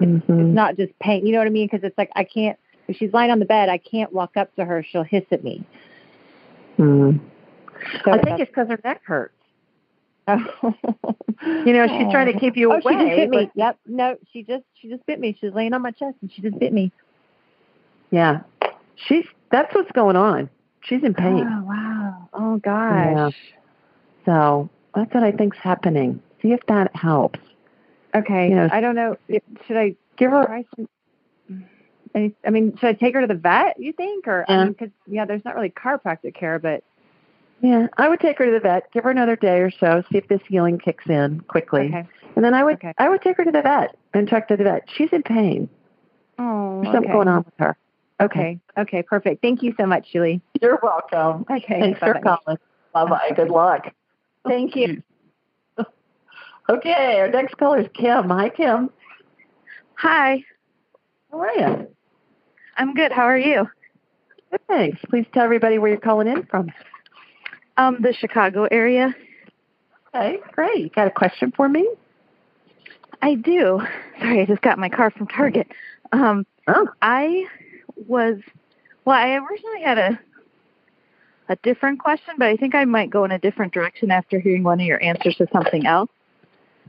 Mm-hmm. it's not just pain. You know what I mean? Because it's like I can't. If she's lying on the bed, I can't walk up to her. She'll hiss at me. Hmm. So I think it's because her neck hurts. *laughs* You know, she's trying to keep you oh, away. she just bit me. Yep. No, she just she just bit me. She's laying on my chest and she just bit me. Yeah, she's that's what's going on. She's in pain. Oh wow. Oh gosh. Yeah. So that's what I think's happening. See if that helps. Okay. You know, I don't know. Should I Give her. some? I mean, should I take her to the vet? You think, or I Yeah. mean, because yeah, there's not really chiropractic care, but Yeah, I would take her to the vet. Give her another day or so. See if this healing kicks in quickly. okay. And then I would Okay. I would take her to the vet and check to the vet. She's in pain. Oh, There's something okay. going on with her. Okay. Okay. Perfect. Thank you so much, Julie. You're welcome. Okay. Thanks for bye-bye. calling. Bye bye. Good luck. Thank you. *laughs* Okay, our next caller is Kim. Hi, Kim. Hi, How are you? I'm good. How are you? Good, thanks. Please tell everybody where you're calling in from. Um, the Chicago area. Okay, great. You got a question for me? I do. *laughs* Sorry, I just got my car from Target. Um, Oh. I was well. I originally had a a different question, but I think I might go in a different direction after hearing one of your answers to something else.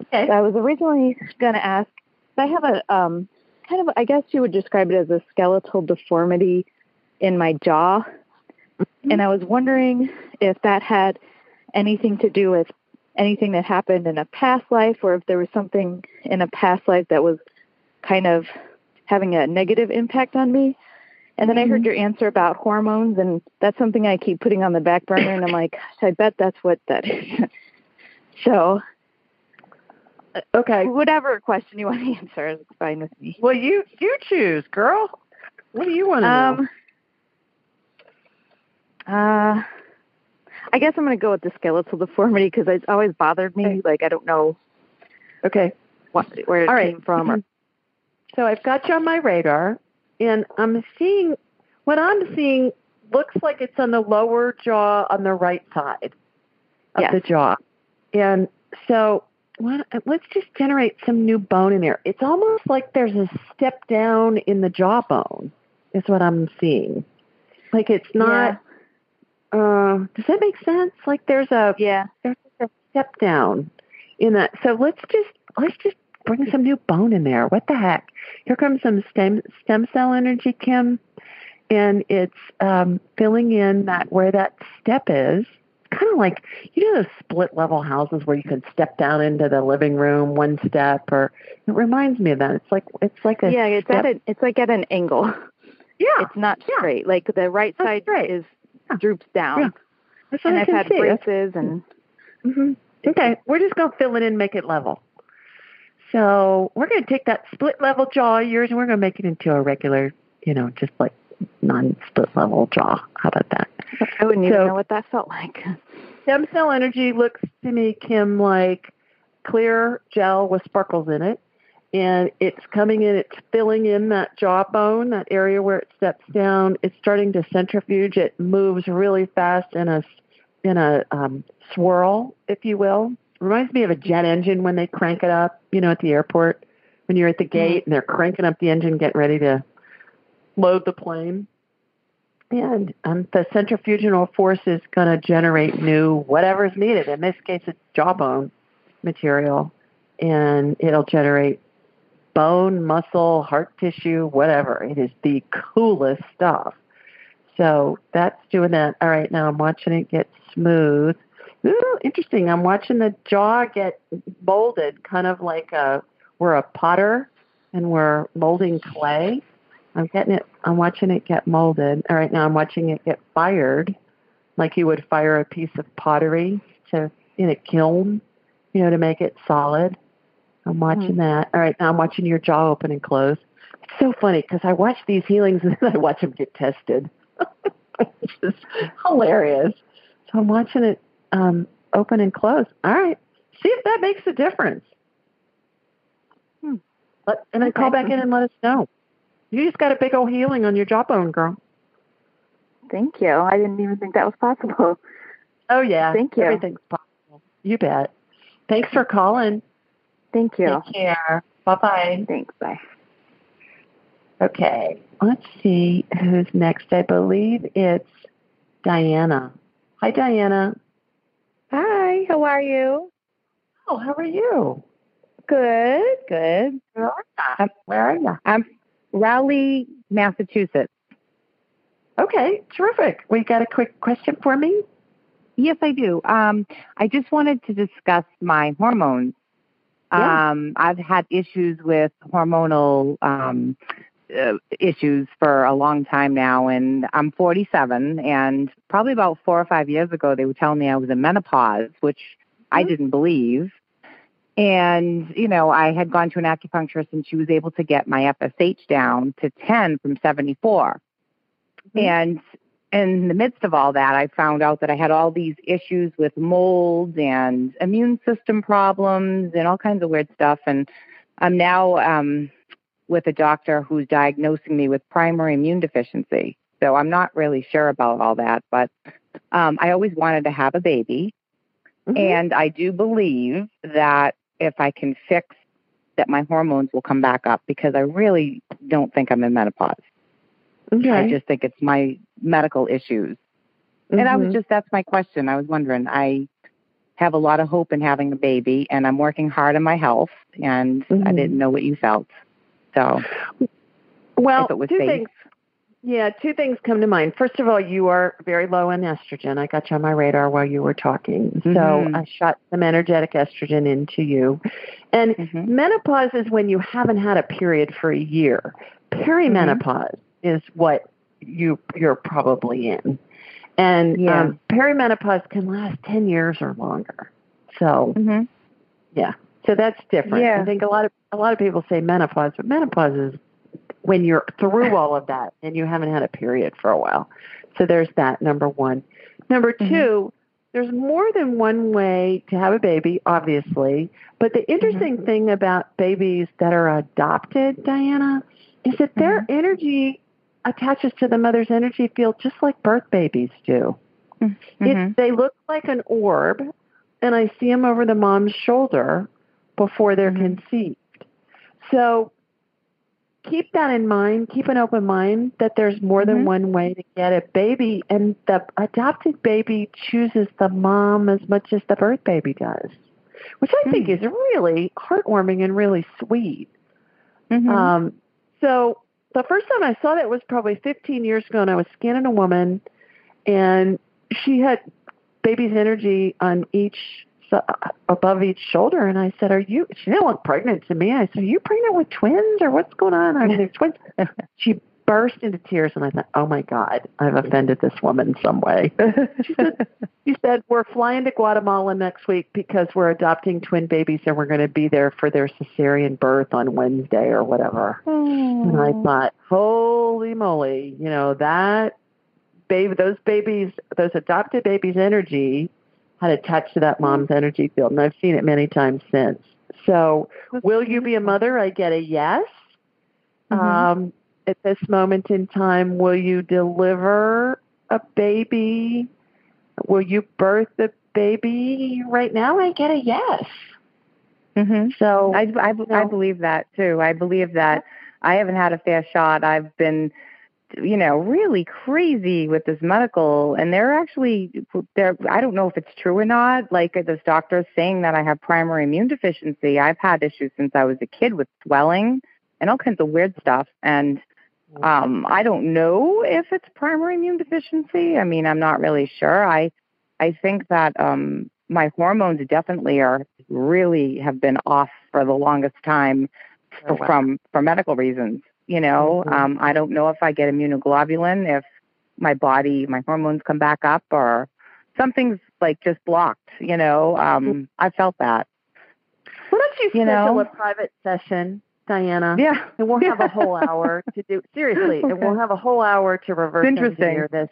Okay. I was originally going to ask. I have a um, kind of. I guess you would describe it as a skeletal deformity in my jaw, and mm-hmm. I was wondering if that had anything to do with anything that happened in a past life, or if there was something in a past life that was kind of having a negative impact on me. And then I heard mm-hmm. your answer about hormones, and that's something I keep putting on the back burner. And I'm like, I bet that's what that is. *laughs* so, uh, Okay. whatever question you want to *laughs* answer is fine with me. Well, you you choose, girl. What do you want to know? Um, Uh, I guess I'm going to go with the skeletal deformity because it's always bothered me. Okay. Like I don't know Okay. what where it All right. came from. Or, *clears throat* So I've got you on my radar, and I'm seeing what I'm seeing looks like it's on the lower jaw on the right side of Yes. the jaw. And so what, let's just generate some new bone in there. It's almost like there's a step down in the jawbone, is what I'm seeing. Like it's not. Uh, does that make sense? Like there's a yeah. there's a step down in that. So let's just let's just bring some new bone in there. What the heck? Here comes some stem stem cell energy, Kim, and it's um, filling in that where that step is. Kind of like you know those split level houses where you can step down into the living room one step, or it reminds me of that. It's like it's like a Yeah, it's step. at a, it's like at an angle. yeah It's not Yeah. straight. Like the right That's side is. Droops down. Yeah. That's what and I I've had see. braces and hmm Okay, we're just going to fill it in, and make it level. So we're going to take that split level jaw of yours and we're going to make it into a regular, you know, just like non-split level jaw. How about that? I wouldn't even know what that felt like. *laughs* Stem cell energy looks to me, Kim, like clear gel with sparkles in it. And it's coming in, it's filling in that jawbone, that area where it steps down. It's starting to centrifuge. It moves really fast in a, in a um, swirl, if you will. Reminds me of a jet engine when they crank it up, you know, at the airport when you're at the gate and they're cranking up the engine, getting ready to load the plane. And um, the centrifugal force is going to generate new whatever's needed. In this case, it's jawbone material, and it'll generate bone, muscle, heart tissue, whatever. It is the coolest stuff. So that's doing that. All right, now I'm watching it get smooth. Ooh, interesting. I'm watching the jaw get molded, kind of like a we're a potter and we're molding clay. I'm getting it. I'm watching it get molded. All right, now I'm watching it get fired, like you would fire a piece of pottery to in a kiln, you know, to make it solid. I'm watching that. All right, now I'm watching your jaw open and close. It's so funny because I watch these healings *laughs* and then I watch them get tested. *laughs* it's just hilarious. So I'm watching it um, open and close. All right, see if that makes a difference. Hmm. Let, and then call back in and let us know. You just got a big old healing on your jawbone, girl. Thank you. I didn't even think that was possible. Oh yeah, Thank you. Everything's possible. You bet. Thanks for calling. Thank you. Take care. Bye bye. Thanks. Bye. Okay, let's see who's next. I believe it's Diana. Hi, Diana. Hi, how are you? Oh, how are you? Good, good. Where are you? Where are you? I'm Raleigh, Massachusetts. Okay, terrific. We got a quick question for me? Yes, I do. Um, I just wanted to discuss my hormones. Yeah. Um, I've had issues with hormonal um, uh, issues for a long time now, and I'm 47. And probably about four or five years ago, they were telling me I was in menopause, which I didn't believe. And, you know, I had gone to an acupuncturist and she was able to get my FSH down to 10 from 74. And in the midst of all that, I found out that I had all these issues with mold and immune system problems and all kinds of weird stuff. And I'm now um, with a doctor who's diagnosing me with primary immune deficiency. So I'm not really sure about all that, but um, I always wanted to have a baby. Mm-hmm. And I do believe that if I can fix that my hormones will come back up because I really don't think I'm in menopause. Okay. I just think it's my medical issues. And I was Mhm. just, that's my question. I was wondering, I have a lot of hope in having a baby and I'm working hard on my health and I Mhm. didn't know what you felt. So Well, if it was two safe. things. Yeah, two things come to mind. First of all, you are very low in estrogen. I got you on my radar while you were talking. So Mhm. I shot some energetic estrogen into you. And Mhm. menopause is when you haven't had a period for a year. Perimenopause is what you you're probably in. And Yeah. um, perimenopause can last 10 years or longer. So, Mhm. yeah. So that's different. Yeah. I think a lot of a lot of people say menopause, but menopause is when you're through *laughs* all of that and you haven't had a period for a while. So there's that number 1. Number 2, there's more than one way to have a baby, obviously. But the interesting thing about babies that are adopted, Diana, is that their energy attaches to the mother's energy field just like birth babies do. Mhm. It, they look like an orb, and I see them over the mom's shoulder before they're conceived. So keep that in mind. Keep an open mind that there's more than one way to get a baby, and the adopted baby chooses the mom as much as the birth baby does, which I think is really heartwarming and really sweet. Mhm. Um, so the first time I saw that was probably 15 years ago, and I was scanning a woman, and she had baby's energy on each so- uh, above each shoulder, and I said, "Are you?" She didn't look pregnant to me. I said, "Are you pregnant with twins, or what's going on? I mean, they're twins." *laughs* she burst into tears, and I thought, "Oh my God, I've offended this woman in some way." *laughs* she said, "She said we're flying to Guatemala next week because we're adopting twin babies, and we're going to be there for their cesarean birth on Wednesday or whatever." Oh. And I thought, "Holy moly! You know that baby, those babies, those adopted babies' energy had attached to that mom's energy field, and I've seen it many times since." So, will you be a mother? I get a yes. Mm-hmm. Um, at this moment in time, will you deliver a baby? Will you birth a baby? Right now, I get a yes. hmm So, I, I, I believe that too. I believe that I haven't had a fair shot. I've been, you know, really crazy with this medical, and they're actually, they're. I don't know if it's true or not. Like this doctor's saying that I have primary immune deficiency. I've had issues since I was a kid with swelling and all kinds of weird stuff, and um, I don't know if it's primary immune deficiency. I mean, I'm not really sure. I, I think that um, my hormones definitely are really have been off for the longest time Oh, wow. from for medical reasons. You know, Mhm. um, I don't know if I get immunoglobulin, if my body, my hormones come back up, or something's like just blocked. You know, um, I felt that. why don't you you schedule know? a private session, Diana? Yeah, And we'll have a whole hour to do seriously, and we'll Okay. have a whole hour to reverse engineer this,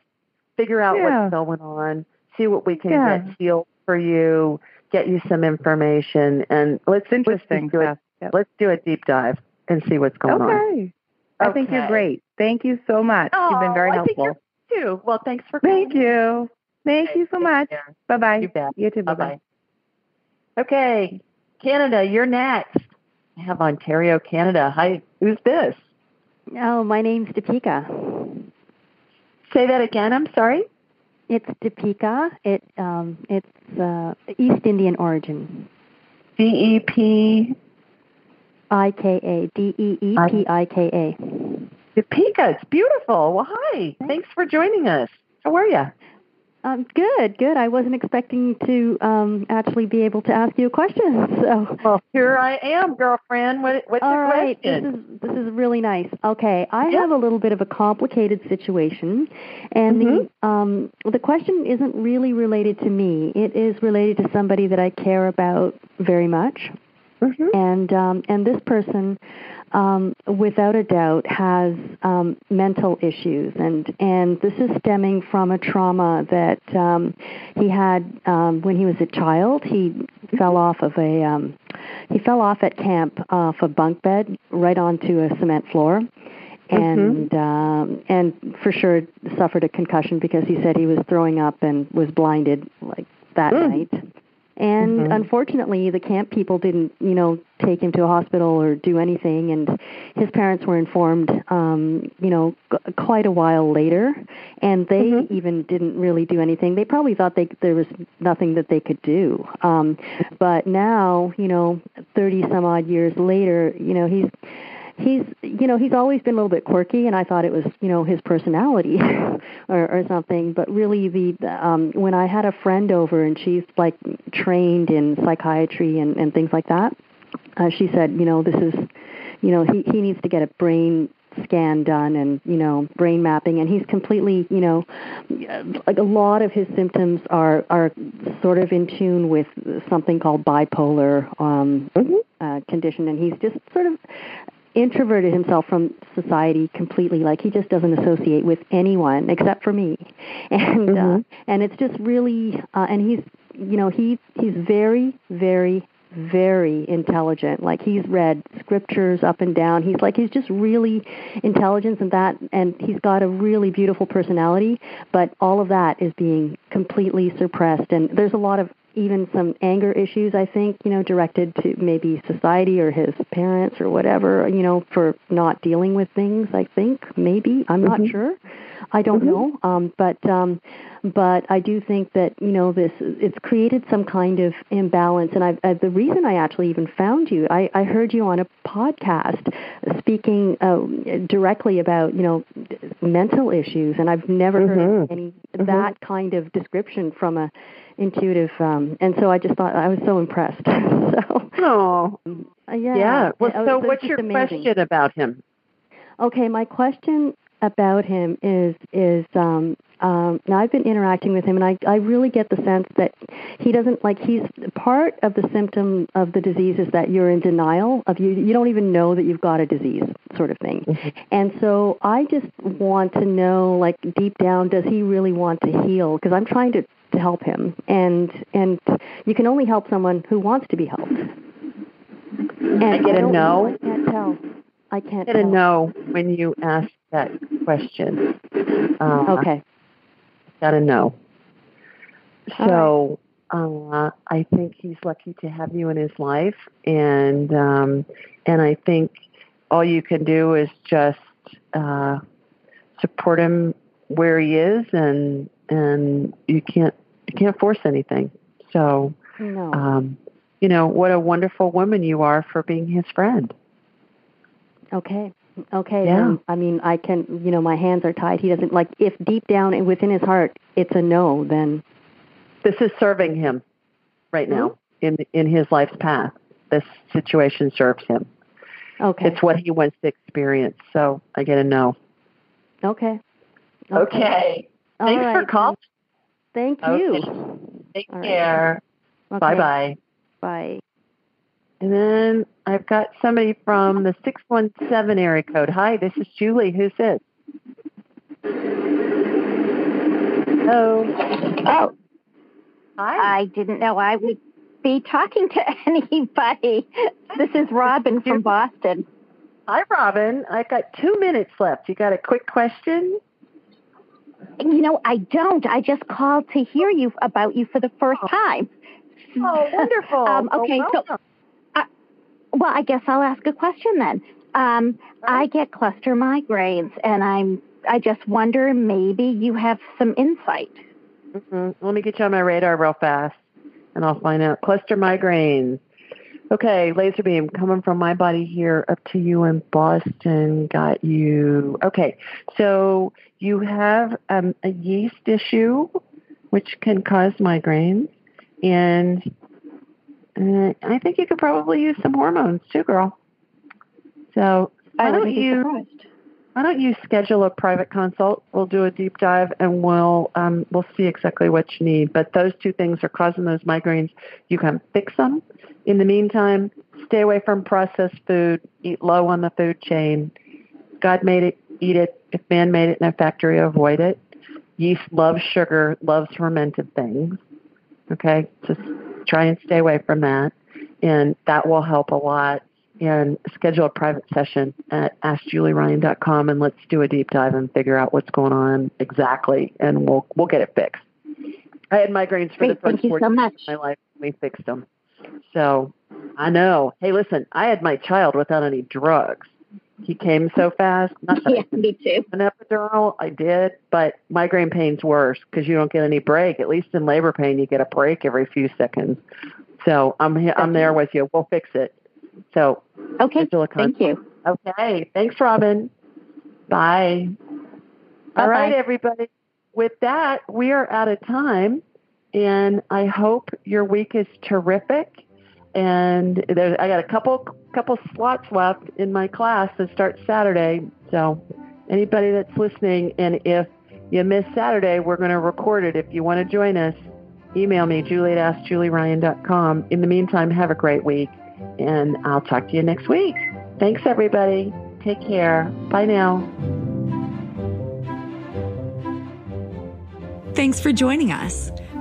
figure out Yeah. what's going on, see what we can Yeah. get healed for you, get you some information, and let's It's interesting. Let's do, a. Yep. let's do a deep dive and see what's going on. Okay. I think you're great. Thank you so much. You've been oh, very Oh, I think helpful. too. Well, thanks for Thank you. Thank Okay, you so much. Bye bye. You bet. You too. Bye bye. Okay, Canada, you're next. I have Ontario, Canada. Hi, who's this? Oh, my name's Deepika. Say that again. I'm sorry. It's Deepika. It um, it's uh, East Indian origin. D E P I K A D E E P I K A. Topeka. It's beautiful. Well, hi. Thanks for joining us. How are you? Um, good, good. I wasn't expecting to um, actually be able to ask you a question. *laughs* So, Well, here I am, girlfriend. What, what's all your right, this is this is really nice. Okay, I Yeah. have a little bit of a complicated situation, and the um, the question isn't really related to me. It is related to somebody that I care about very much. Mhm. and um, and this person, um, without a doubt, has um, mental issues, and and this is stemming from a trauma that um, he had um, when he was a child. He fell off of a um, he fell off at camp off a bunk bed right onto a cement floor. And um, and for sure suffered a concussion because he said he was throwing up and was blinded like that Mm. night. And Mhm. unfortunately, the camp people didn't, you know, take him to a hospital or do anything. And his parents were informed, um, you know, g- quite a while later, and they Mhm. even didn't really do anything. They probably thought they there was nothing that they could do. Um, but now, you know, thirty some odd years later, you know, he's he's you know he's always been a little bit quirky and i thought it was you know his personality *laughs* or or something. But really the um when i had a friend over and she's like trained in psychiatry and and things like that uh, she said you know this is you know he he needs to get a brain scan done and you know brain mapping. And he's completely you know like a lot of his symptoms are are sort of in tune with something called bipolar um uh, condition. And he's just sort of introverted himself from society completely. Like he just doesn't associate with anyone except for me. *laughs* And uh, and it's just really uh, and he's you know he he's very very very intelligent. Like he's read scriptures up and down. He's like he's just really intelligent and that and he's got a really beautiful personality. But all of that is being completely suppressed. And there's a lot of even some anger issues i think you know directed to maybe society or his parents or whatever you know for not dealing with things i think. Maybe. I'm not sure. I don't know. Um but um but i do think that you know this it's created some kind of imbalance. And i uh, the reason i actually even found you i i heard you on a podcast speaking uh, directly about you know mental issues. And i've never heard any that kind of description from a intuitive um and so i just thought i was so impressed *laughs* so Oh, yeah yeah. Well, so was what's your amazing. question about him? Okay, my question about him is is um um now I've been interacting with him and I I really get the sense that he doesn't like he's part of the symptom of the disease is that you're in denial of you you don't even know that you've got a disease sort of thing. Mm-hmm. And so I just want to know like deep down does he really want to heal because I'm trying to to help him and and you can only help someone who wants to be helped. And I get I a no. I can't tell. I can't get tell. a no when you ask that question. Uh, okay. Got a no. So uh, I think he's lucky to have you in his life, and um, and I think all you can do is just uh, support him where he is, and and you can't you can't force anything. So, no. um, you know what a wonderful woman you are for being his friend. Okay. Okay. Yeah. Um, I mean, I can. You know, my hands are tied. He doesn't like. If deep down and within his heart, it's a no. Then this is serving him right now mm-hmm. in in his life's path. This situation serves him. Okay. It's what he wants to experience. So I get a no. Okay. Okay. okay. Thanks right. for calling. Thank you. Take All care. Right. Bye bye. Bye. And then I've got somebody from the 617 area code. Hi, this is Julie. Who's this? Oh. Oh. Hi. I didn't know I would be talking to *laughs* anybody. This is Robin from Boston. Hi, Robin. I've got two minutes left. You got a quick question? You know, I don't. I just called to hear you about you for the first time. Oh, wonderful. um, okay, oh, so, uh, well, I guess I'll ask a question then. Um, right. I get cluster migraines, and I'm. I just wonder maybe you have some insight. Mm-hmm. Let me get you on my radar real fast, and I'll find out. Cluster migraines. Okay, laser beam coming from my body here up to you in Boston. Got you. Okay, so you have um, a yeast issue, which can cause migraines, and uh, I think you could probably use some hormones too, girl. So why don't you? Surprised. Why don't you schedule a private consult? We'll do a deep dive and we'll um, we'll see exactly what you need. But those two things are causing those migraines. You can fix them in the meantime, stay away from processed food, eat low on the food chain. God made it, eat it. If man made it in a factory, avoid it. Yeast loves sugar, loves fermented things. Okay, just try and stay away from that. And that will help a lot. And schedule a private session at AskJulieRyan.com and let's do a deep dive and figure out what's going on exactly, and we'll we'll get it fixed. I had migraines for Great, the first four years of my life. We fixed them. So I know. Hey, listen, I had my child without any drugs. He came so fast. Not that yeah, me too. An epidural, I did, but migraine pain's worse because you don't get any break. At least in labor pain, you get a break every few seconds. So I'm I'm there with you. We'll fix it. So okay, thank you. Okay, thanks, Robin. Bye. Bye-bye. All right, everybody. With that, we are out of time, and I hope your week is terrific and there, I got a couple couple slots left in my class that starts Saturday. So anybody that's listening, and if you miss Saturday, we're going to record it. If you want to join us, email me, julie at askjulieryan.com. In the meantime, have a great week, and I'll talk to you next week. Thanks, everybody. Take care. Bye now. Thanks for joining us.